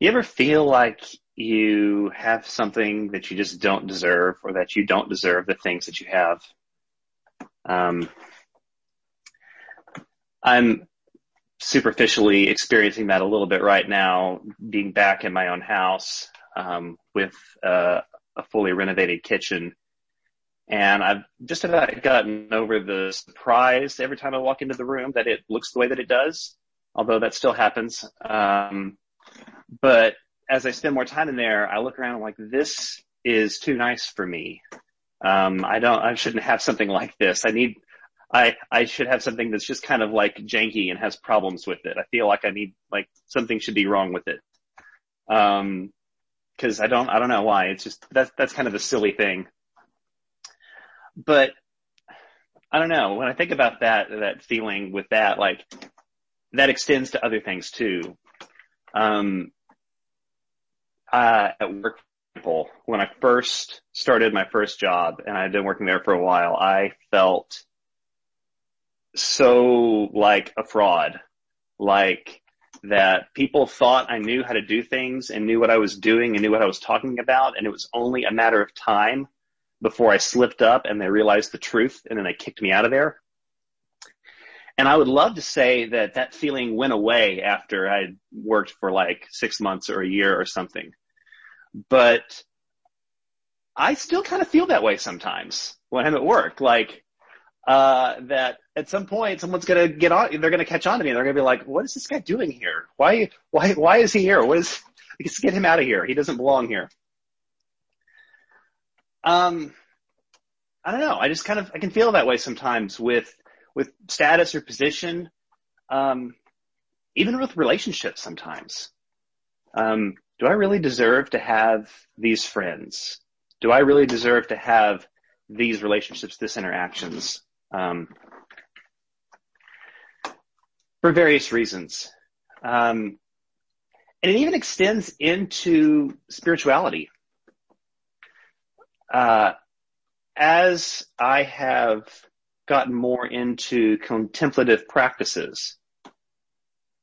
You ever feel like you have something that you just don't deserve or that you don't deserve the things that you have? Um, I'm superficially experiencing that a little bit right now, being back in my own house um, with uh, a fully renovated kitchen. And I've just about gotten over the surprise every time I walk into the room that it looks the way that it does, although that still happens. Um, but as I spend more time in there, I look around I'm like, this is too nice for me. Um, I don't, I shouldn't have something like this. I need, I, I should have something that's just kind of like janky and has problems with it. I feel like I need, like something should be wrong with it. Um, cause I don't, I don't know why. It's just, that's, that's kind of a silly thing. But I don't know. When I think about that, that feeling with that, like that extends to other things too. Um, uh, at work, when I first started my first job and I'd been working there for a while, I felt so like a fraud, like that people thought I knew how to do things and knew what I was doing and knew what I was talking about. And it was only a matter of time before I slipped up and they realized the truth and then they kicked me out of there. And I would love to say that that feeling went away after I worked for like six months or a year or something. But I still kind of feel that way sometimes when I'm at work. Like, uh, that at some point someone's gonna get on, they're gonna catch on to me and they're gonna be like, what is this guy doing here? Why, why, why is he here? What is, let's get him out of here. He doesn't belong here. Um, I don't know. I just kind of, I can feel that way sometimes with, with status or position. Um, even with relationships sometimes. Um, do I really deserve to have these friends? Do I really deserve to have these relationships, this interactions? Um, for various reasons. Um, and it even extends into spirituality. Uh, as I have gotten more into contemplative practices,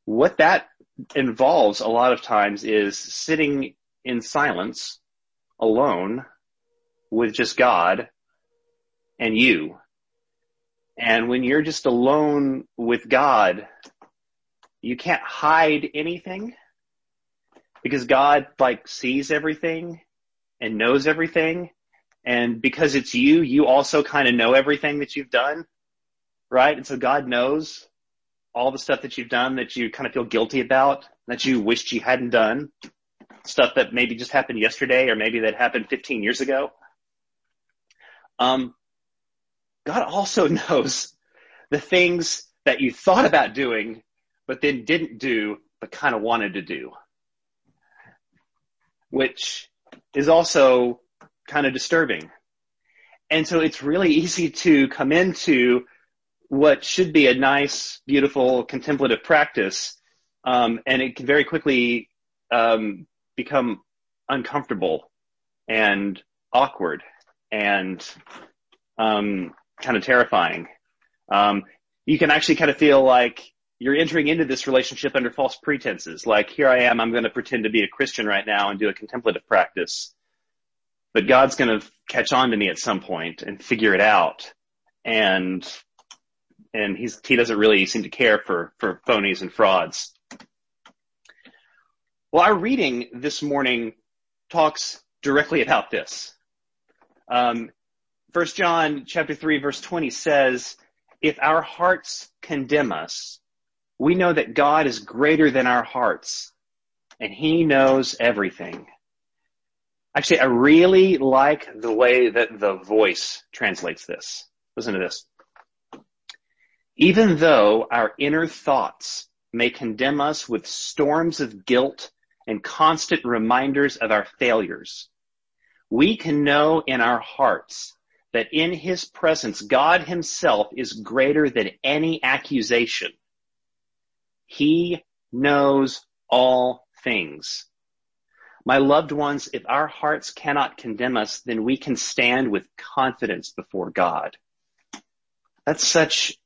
what that involves a lot of times is sitting in silence alone with just God and you and when you're just alone with God, you can't hide anything because God like sees everything and knows everything. And because it's you, you also kind of know everything that you've done, right? And so God knows all the stuff that you've done that you kind of feel guilty about, that you wished you hadn't done, stuff that maybe just happened yesterday or maybe that happened 15 years ago. Um, God also knows the things that you thought about doing, but then didn't do, but kind of wanted to do. Which is also kind of disturbing. And so it's really easy to come into what should be a nice, beautiful, contemplative practice, um, and it can very quickly um, become uncomfortable and awkward and um, kind of terrifying. Um, you can actually kind of feel like you're entering into this relationship under false pretenses. Like, here I am, I'm going to pretend to be a Christian right now and do a contemplative practice. But God's going to catch on to me at some point and figure it out. And, and he's, he doesn't really seem to care for, for phonies and frauds. Well, our reading this morning talks directly about this. Um, First John chapter 3 verse 20 says, if our hearts condemn us, we know that God is greater than our hearts and he knows everything. Actually, I really like the way that the voice translates this. Listen to this. Even though our inner thoughts may condemn us with storms of guilt and constant reminders of our failures, we can know in our hearts that in his presence, God himself is greater than any accusation. He knows all things. My loved ones, if our hearts cannot condemn us, then we can stand with confidence before God. That's such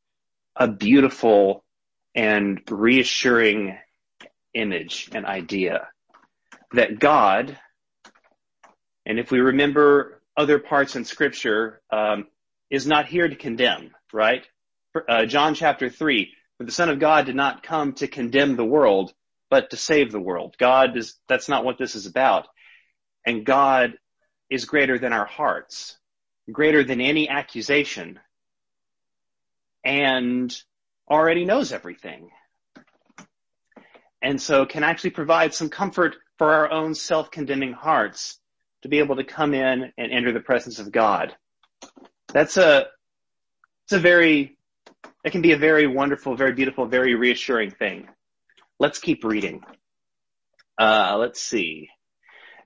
a beautiful and reassuring image and idea. that God, and if we remember other parts in Scripture, um, is not here to condemn, right? Uh, John chapter 3, for the Son of God did not come to condemn the world, but to save the world. God is, that's not what this is about. And God is greater than our hearts, greater than any accusation, and already knows everything. And so can actually provide some comfort for our own self-condemning hearts to be able to come in and enter the presence of God. That's a, it's a very, it can be a very wonderful, very beautiful, very reassuring thing. Let's keep reading. Uh, let's see.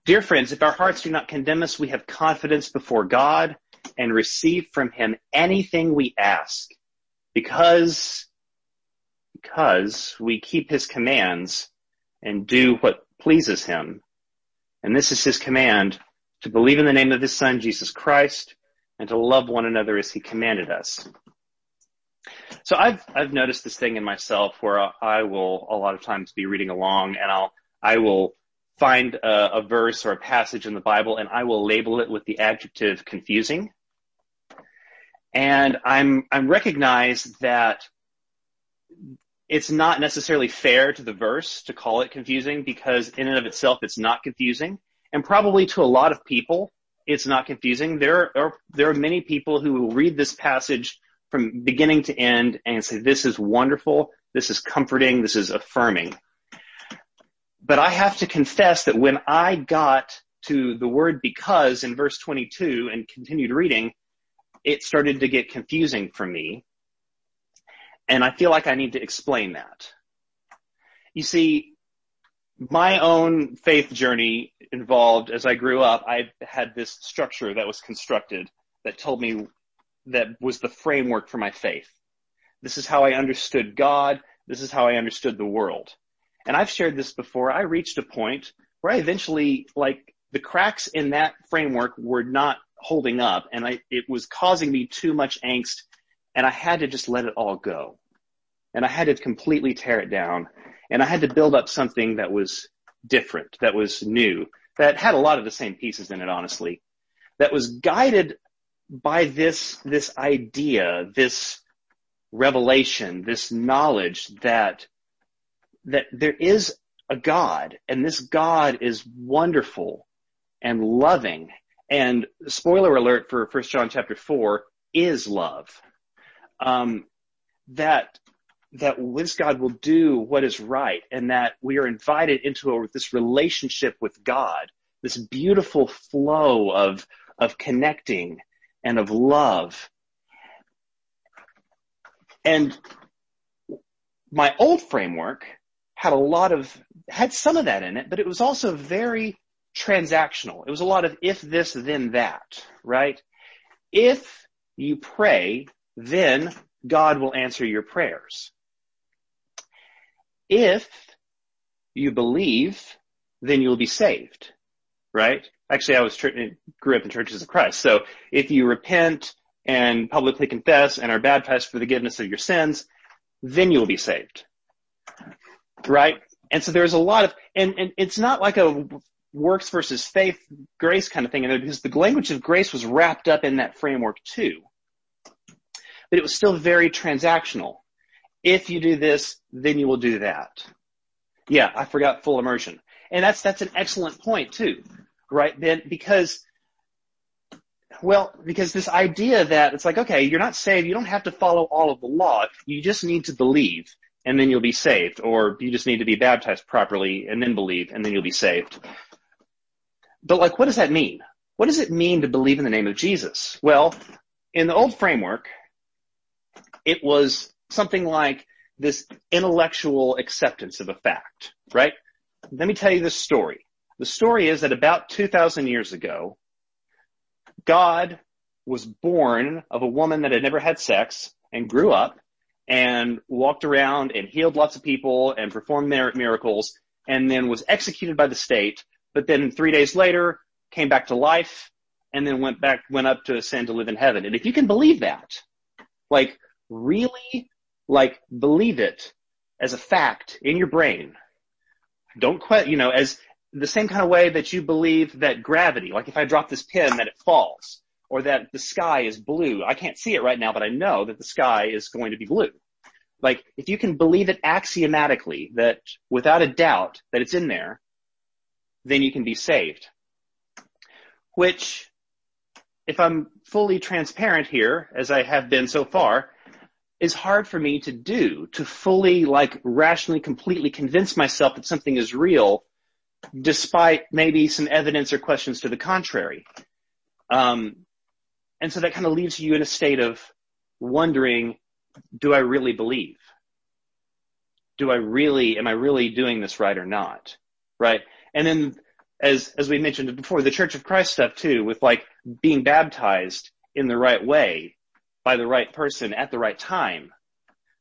Dear friends, if our hearts do not condemn us, we have confidence before God and receive from him anything we ask because, because we keep his commands and do what pleases him. And this is his command to believe in the name of his son, Jesus Christ, and to love one another as he commanded us. So I've, I've noticed this thing in myself where I will a lot of times be reading along and I'll, I will find a, a verse or a passage in the Bible and I will label it with the adjective confusing. And I'm, I'm recognized that it's not necessarily fair to the verse to call it confusing because in and of itself it's not confusing. And probably to a lot of people, it's not confusing. There are, there are many people who will read this passage from beginning to end and say, this is wonderful. This is comforting. This is affirming. But I have to confess that when I got to the word because in verse 22 and continued reading, it started to get confusing for me. And I feel like I need to explain that. You see, my own faith journey involved as I grew up, I had this structure that was constructed that told me that was the framework for my faith. This is how I understood God. This is how I understood the world and I've shared this before, I reached a point where I eventually, like, the cracks in that framework were not holding up and I, it was causing me too much angst and I had to just let it all go. And I had to completely tear it down and I had to build up something that was different, that was new, that had a lot of the same pieces in it, honestly, that was guided by this, this idea, this revelation, this knowledge that that there is a God and this God is wonderful and loving. And spoiler alert for First John chapter four is love. Um, that that this God will do what is right and that we are invited into a, this relationship with God, this beautiful flow of, of connecting and of love. And my old framework had a lot of, had some of that in it, but it was also very transactional. It was a lot of if this, then that, right? If you pray, then God will answer your prayers. If you believe, then you'll be saved, right? Actually, I was grew up in churches of Christ. So if you repent and publicly confess and are baptized for the forgiveness of your sins, then you will be saved right? And so there's a lot of, and, and it's not like a works versus faith, grace kind of thing in there because the language of grace was wrapped up in that framework too. But it was still very transactional. If you do this, then you will do that. Yeah, I forgot full immersion. And that's, that's an excellent point too, right? Then, because, well, because this idea that it's like, okay, you're not saved, you don't have to follow all of the law, you just need to believe and then you'll be saved. Or you just need to be baptized properly and then believe and then you'll be saved. But like, what does that mean? What does it mean to believe in the name of Jesus? Well, in the old framework, it was something like this intellectual acceptance of a fact, right? Let me tell you this story. The story is that about 2,000 years ago, God was born of a woman that had never had sex and grew up and walked around and healed lots of people and performed miracles and then was executed by the state, but then three days later came back to life and then went back, went up to ascend to live in heaven. And if you can believe that, like really, like believe it as a fact in your brain, don't quit, you know, as the same kind of way that you believe that gravity, like if I drop this pin that it falls, or that the sky is blue. I can't see it right now, but I know that the sky is going to be blue. Like if you can believe it axiomatically, that without a doubt that it's in there, then you can be saved. Which, if I'm fully transparent here, as I have been so far, is hard for me to do, to fully, like, rationally, completely convince myself that something is real, despite maybe some evidence or questions to the contrary. Um, and so that kind of leaves you in a state of wondering, do I really believe? Do I really, am I really doing this right or not? Right? And then as, as we mentioned before, the Church of Christ stuff too, with like being baptized in the right way by the right person at the right time.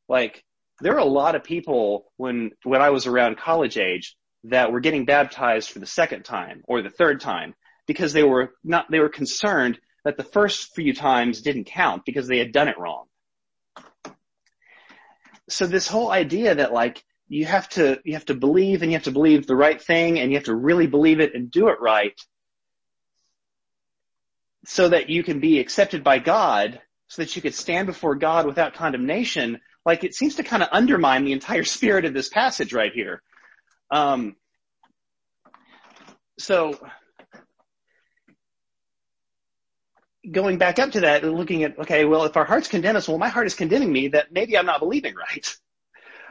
Like there are a lot of people when, when I was around college age that were getting baptized for the second time or the third time because they were not, they were concerned that the first few times didn't count because they had done it wrong. So this whole idea that like you have to you have to believe and you have to believe the right thing and you have to really believe it and do it right so that you can be accepted by God so that you could stand before God without condemnation like it seems to kind of undermine the entire spirit of this passage right here um, so going back up to that looking at, okay, well, if our hearts condemn us, well, my heart is condemning me that maybe I'm not believing right.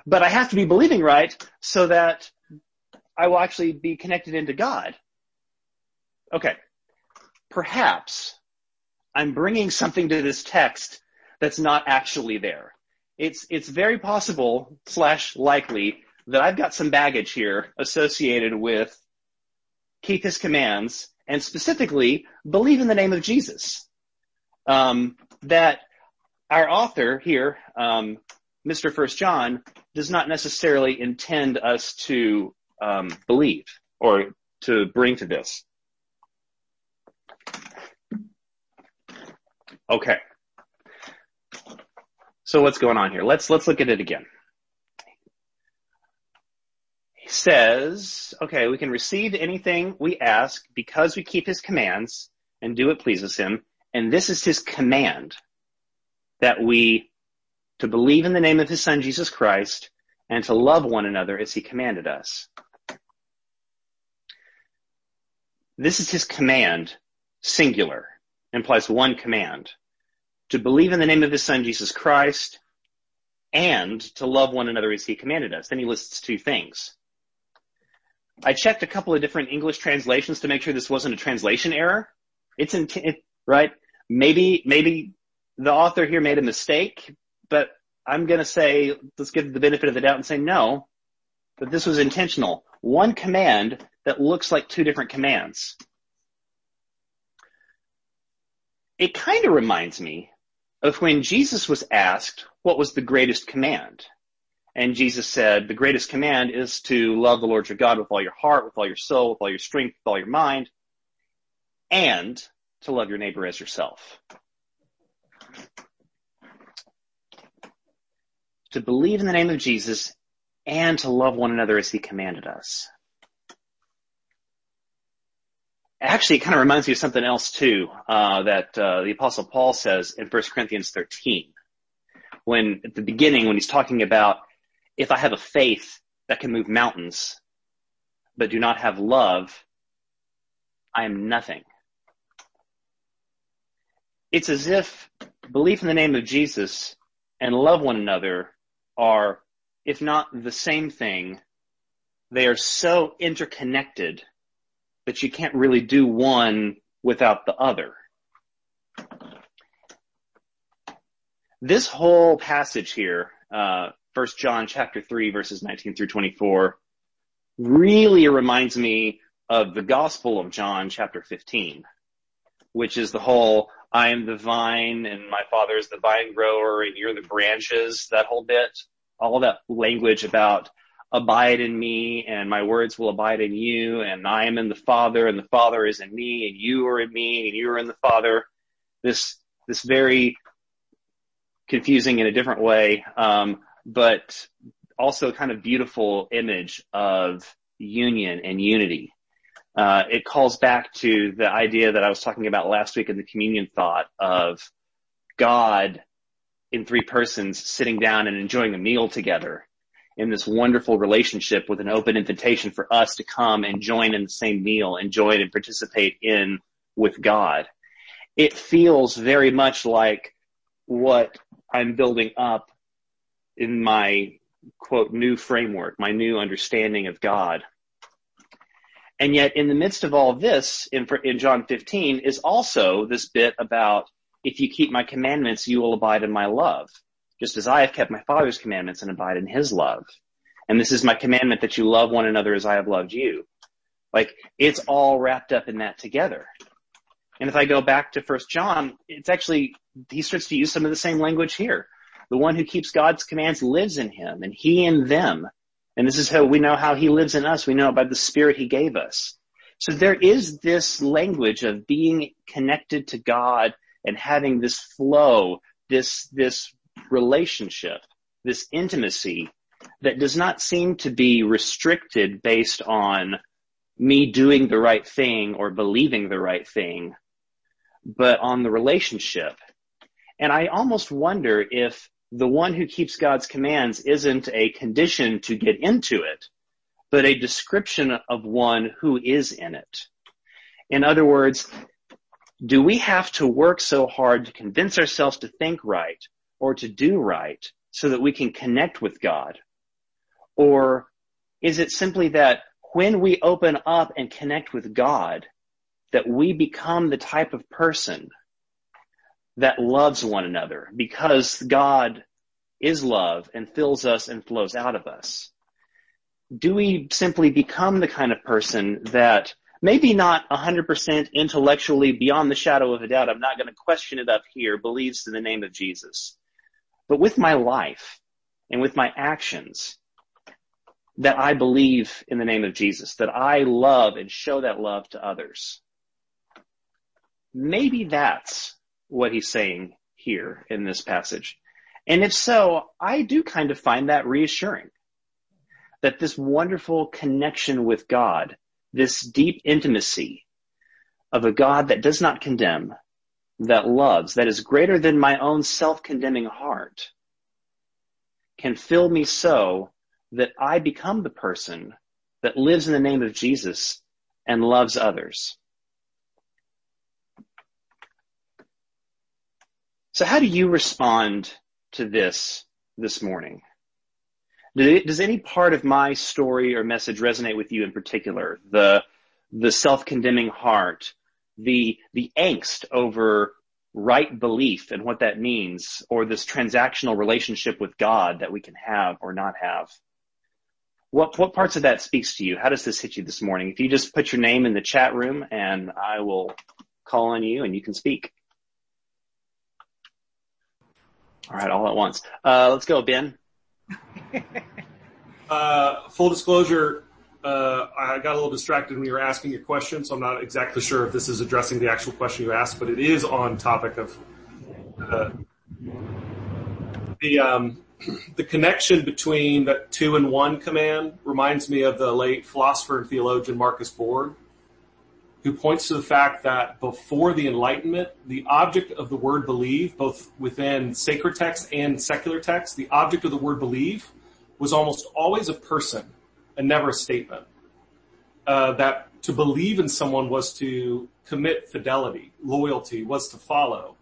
But I have to be believing right so that I will actually be connected into God. Okay. Perhaps I'm bringing something to this text that's not actually there. It's, it's very possible slash likely that I've got some baggage here associated with keep his commands and specifically believe in the name of Jesus. Um, that our author here, um, Mr. First John, does not necessarily intend us to um, believe or to bring to this. Okay. So what's going on here? Let's let's look at it again He says, okay, we can receive anything we ask because we keep his commands and do what pleases him. And this is his command that we, to believe in the name of his son, Jesus Christ, and to love one another as he commanded us. This is his command, singular, implies one command. To believe in the name of his son, Jesus Christ, and to love one another as he commanded us. Then he lists two things. I checked a couple of different English translations to make sure this wasn't a translation error. It's in, right? Maybe, maybe the author here made a mistake, but I'm going to say, let's give the benefit of the doubt and say no, that this was intentional. One command that looks like two different commands. It kind of reminds me of when Jesus was asked what was the greatest command. And Jesus said, the greatest command is to love the Lord your God with all your heart, with all your soul, with all your strength, with all your mind, and to love your neighbor as yourself. To believe in the name of Jesus and to love one another as he commanded us. Actually, it kind of reminds me of something else too, uh, that uh, the apostle Paul says in 1 Corinthians 13. When at the beginning, when he's talking about if I have a faith that can move mountains, but do not have love, I am nothing. It's as if belief in the name of Jesus and love one another are, if not the same thing, they are so interconnected that you can't really do one without the other. This whole passage here, uh, First John chapter 3 verses 19 through 24 really reminds me of the Gospel of John chapter 15, which is the whole I am the vine and my father is the vine grower and you're the branches, that whole bit, all that language about abide in me and my words will abide in you and I am in the father and the father is in me and you are in me and you are in the father. This, this very confusing in a different way, um, but also kind of beautiful image of union and unity. Uh, it calls back to the idea that I was talking about last week in the communion thought of God in three persons sitting down and enjoying a meal together in this wonderful relationship with an open invitation for us to come and join in the same meal and join and participate in with God. It feels very much like what I'm building up in my quote new framework, my new understanding of God. And yet in the midst of all this in, in John 15 is also this bit about if you keep my commandments, you will abide in my love, just as I have kept my father's commandments and abide in his love. And this is my commandment that you love one another as I have loved you. Like it's all wrapped up in that together. And if I go back to first John, it's actually, he starts to use some of the same language here. The one who keeps God's commands lives in him and he in them. And this is how we know how he lives in us. We know by the spirit he gave us. So there is this language of being connected to God and having this flow, this, this relationship, this intimacy that does not seem to be restricted based on me doing the right thing or believing the right thing, but on the relationship. And I almost wonder if the one who keeps God's commands isn't a condition to get into it, but a description of one who is in it. In other words, do we have to work so hard to convince ourselves to think right or to do right so that we can connect with God? Or is it simply that when we open up and connect with God, that we become the type of person that loves one another because God is love and fills us and flows out of us? Do we simply become the kind of person that maybe not 100% intellectually beyond the shadow of a doubt, I'm not going to question it up here, believes in the name of Jesus, but with my life and with my actions, that I believe in the name of Jesus, that I love and show that love to others. Maybe that's what he's saying here in this passage. And if so, I do kind of find that reassuring that this wonderful connection with God, this deep intimacy of a God that does not condemn, that loves, that is greater than my own self-condemning heart, can fill me so that I become the person that lives in the name of Jesus and loves others. So how do you respond to this this morning? Does any part of my story or message resonate with you in particular? The, the self-condemning heart, the, the angst over right belief and what that means, or this transactional relationship with God that we can have or not have. What, what parts of that speaks to you? How does this hit you this morning? If you just put your name in the chat room and I will call on you and you can speak. All right, all at once. Uh, let's go, Ben. uh, full disclosure, uh, I got a little distracted when you were asking your question, so I'm not exactly sure if this is addressing the actual question you asked, but it is on topic of uh, the um, the connection between the two and one command reminds me of the late philosopher and theologian Marcus Borg, who points to the fact that before the Enlightenment, the object of the word believe, both within sacred text and secular text, the object of the word believe was almost always a person and never a statement. Uh, that to believe in someone was to commit fidelity, loyalty was to follow.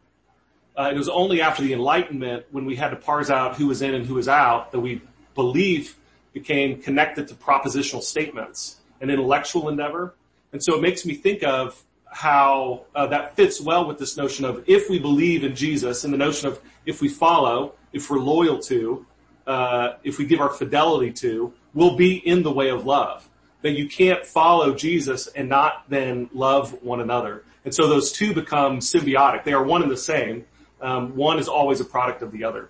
Uh, it was only after the Enlightenment, when we had to parse out who was in and who was out, that we believe became connected to propositional statements, an intellectual endeavor. And so it makes me think of how uh, that fits well with this notion of if we believe in Jesus and the notion of if we follow, if we're loyal to, uh, if we give our fidelity to, we'll be in the way of love. That you can't follow Jesus and not then love one another. And so those two become symbiotic. They are one and the same, um, one is always a product of the other.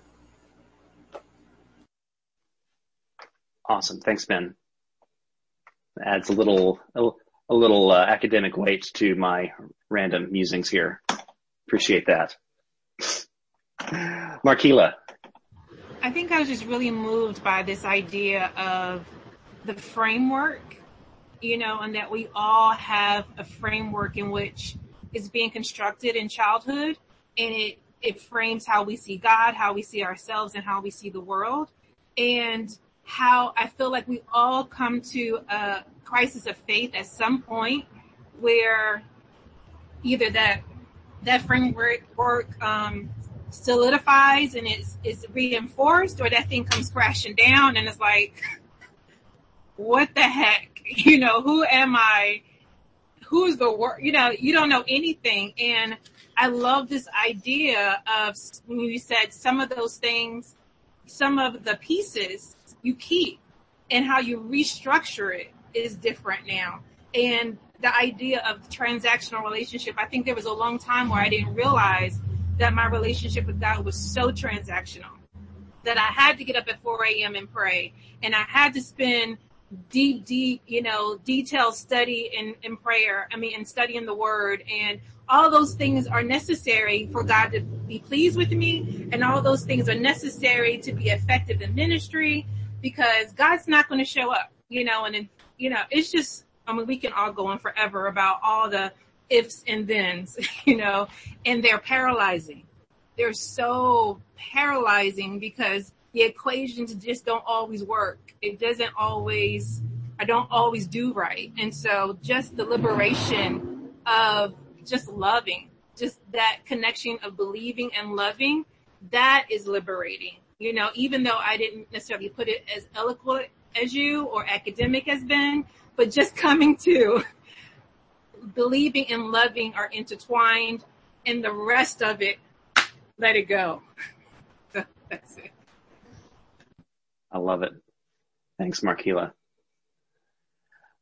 Awesome. Thanks, Ben. Adds a little, a, a little uh, academic weight to my random musings here. Appreciate that. Markila. I think I was just really moved by this idea of the framework you know, and that we all have a framework in which is being constructed in childhood and it, it frames how we see God, how we see ourselves and how we see the world and how I feel like we all come to a crisis of faith at some point where either that that framework work um, solidifies and is is reinforced, or that thing comes crashing down and it's like, what the heck? You know, who am I? Who's the word? You know, you don't know anything. And I love this idea of when you said some of those things, some of the pieces you keep and how you restructure it is different now. And the idea of transactional relationship, I think there was a long time where I didn't realize that my relationship with God was so transactional that I had to get up at 4 a.m. and pray and I had to spend deep, deep, you know, detailed study in, in prayer. I mean, and studying the word and all those things are necessary for God to be pleased with me. And all those things are necessary to be effective in ministry because God's not going to show up, you know, and, you know, it's just, I mean, we can all go on forever about all the ifs and thens, you know, and they're paralyzing. They're so paralyzing because the equations just don't always work. It doesn't always, I don't always do right. And so just the liberation of just loving, just that connection of believing and loving, that is liberating. You know, even though I didn't necessarily put it as eloquent as you or academic has been, but just coming to believing and loving are intertwined and the rest of it, let it go. That's it. I love it. Thanks, Markila.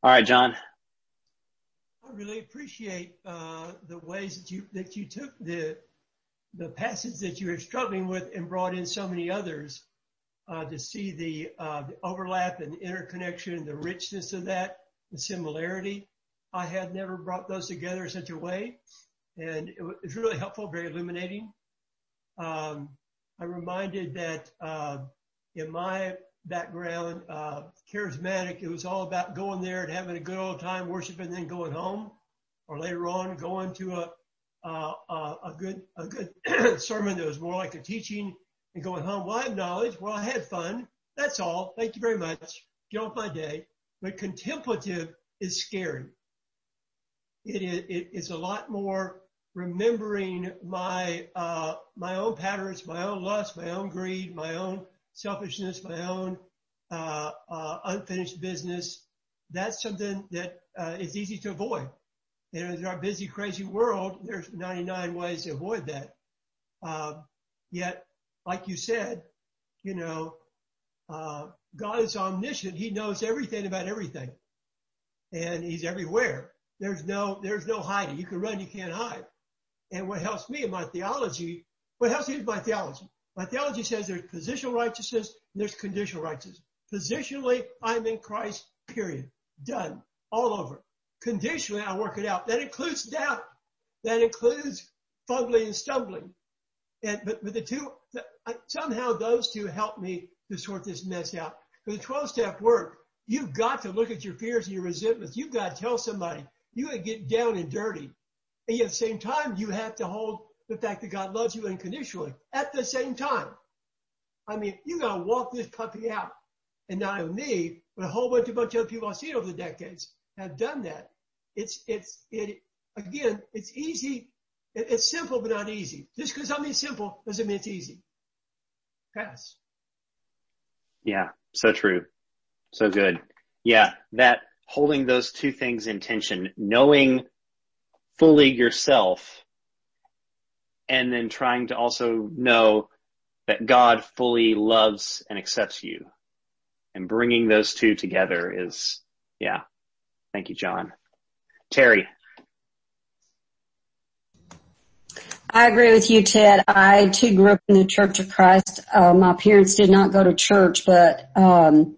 All right, John. I really appreciate uh, the ways that you that you took the the passage that you were struggling with and brought in so many others to see the, uh, the overlap and interconnection, and the richness of that, the similarity. I had never brought those together in such a way, and it was really helpful, very illuminating. Um, I'm reminded that uh, in my background, uh, charismatic, it was all about going there and having a good old time worshiping, then going home, or later on going to a uh, uh, a good a good sermon that was more like a teaching and going home. Well, I have knowledge. Well, I had fun. That's all. Thank you very much. Get off my day. But contemplative is scary. It is, it is a lot more remembering my uh, my own patterns, my own lust, my own greed, my own selfishness, my own uh, uh, unfinished business. That's something that uh, is easy to avoid. And in our busy, crazy world, there's 99 ways to avoid that. Um, yet, like you said, you know, uh, God is omniscient. He knows everything about everything. And he's everywhere. There's no, there's no hiding. You can run, you can't hide. And what helps me in my theology, what helps me is my theology. My theology says there's positional righteousness and there's conditional righteousness. Positionally, I'm in Christ, period. Done. All over. Conditionally, I work it out. That includes doubt. That includes fumbling and stumbling. And, but, but the two, somehow those two help me to sort this mess out. For the 12 step work, you've got to look at your fears and your resentments. You've got to tell somebody. You got to get down and dirty. And yet at the same time, you have to hold the fact that God loves you unconditionally at the same time. I mean, you got to walk this puppy out. And not only me, but a whole bunch of bunch of other people I've seen over the decades have done that. It's, it's, it, again, it's easy. It, it's simple, but not easy. Just because I mean simple doesn't mean it's easy. Pass. Yeah, so true. So good. Yeah, that holding those two things in tension, knowing fully yourself and then trying to also know that God fully loves and accepts you and bringing those two together is, yeah. Thank you, John. Terry. I agree with you, Ted. I too grew up in the Church of Christ. Uh, my parents did not go to church, but um,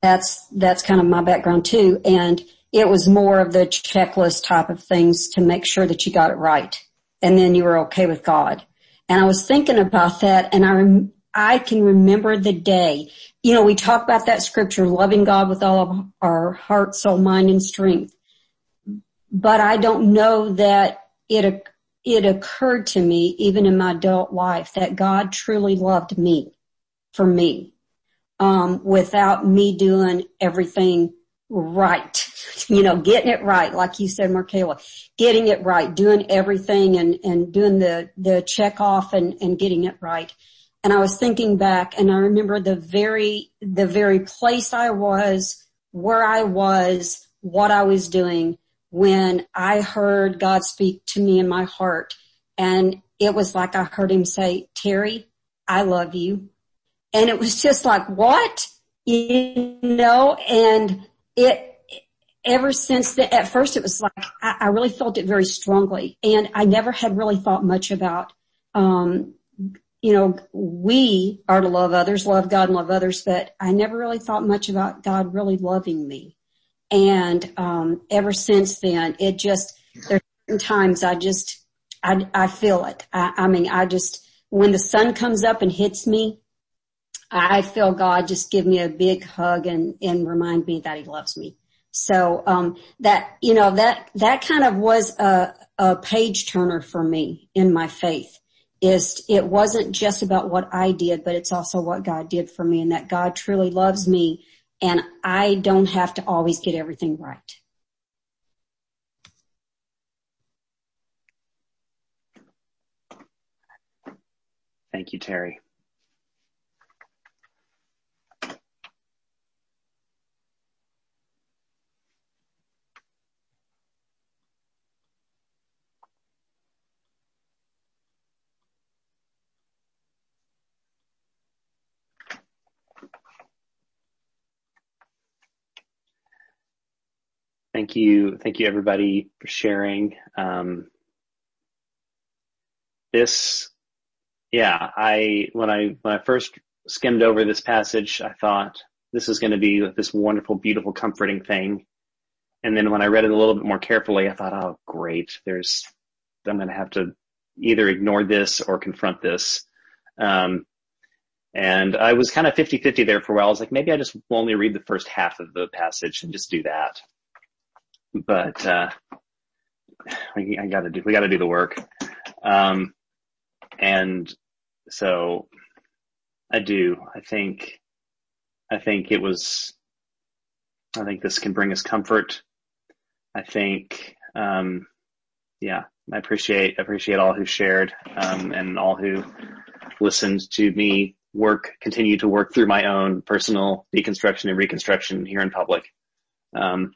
that's that's kind of my background too. And it was more of the checklist type of things to make sure that you got it right, and then you were okay with God. And I was thinking about that, and I rem- I can remember the day. You know, we talk about that scripture, loving God with all of our heart, soul, mind, and strength. But I don't know that it, it occurred to me, even in my adult life, that God truly loved me for me, um, without me doing everything right. You know, getting it right, like you said, Markela, getting it right, doing everything and, and doing the, the check off and, and getting it right. And I was thinking back and I remember the very, the very place I was, where I was, what I was doing when I heard God speak to me in my heart. And it was like I heard him say, Terry, I love you. And it was just like, what? You know, and it, ever since that, at first it was like, I, I, really felt it very strongly and I never had really thought much about, um, you know, we are to love others, love God and love others, but I never really thought much about God really loving me. And, um, ever since then, it just, there's certain times I just, I, I feel it. I, I mean, I just, when the sun comes up and hits me, I feel God just give me a big hug and, and remind me that he loves me. So, um, that, you know, that, that kind of was a, a page turner for me in my faith is it wasn't just about what I did, but it's also what God did for me and that God truly loves me and I don't have to always get everything right. Thank you, Terry. Thank you. Thank you everybody for sharing. Um, this, yeah, I, when I, when I first skimmed over this passage, I thought this is going to be this wonderful, beautiful, comforting thing. And then when I read it a little bit more carefully, I thought, oh, great. There's, I'm going to have to either ignore this or confront this. Um, and I was kind of 50-50 there for a while. I was like, maybe I just only read the first half of the passage and just do that but uh, we, I gotta do we gotta do the work. Um, and so I do. I think I think it was. I think this can bring us comfort. I think, um, yeah, I appreciate appreciate all who shared um, and all who listened to me work, continue to work through my own personal deconstruction and reconstruction here in public. Um,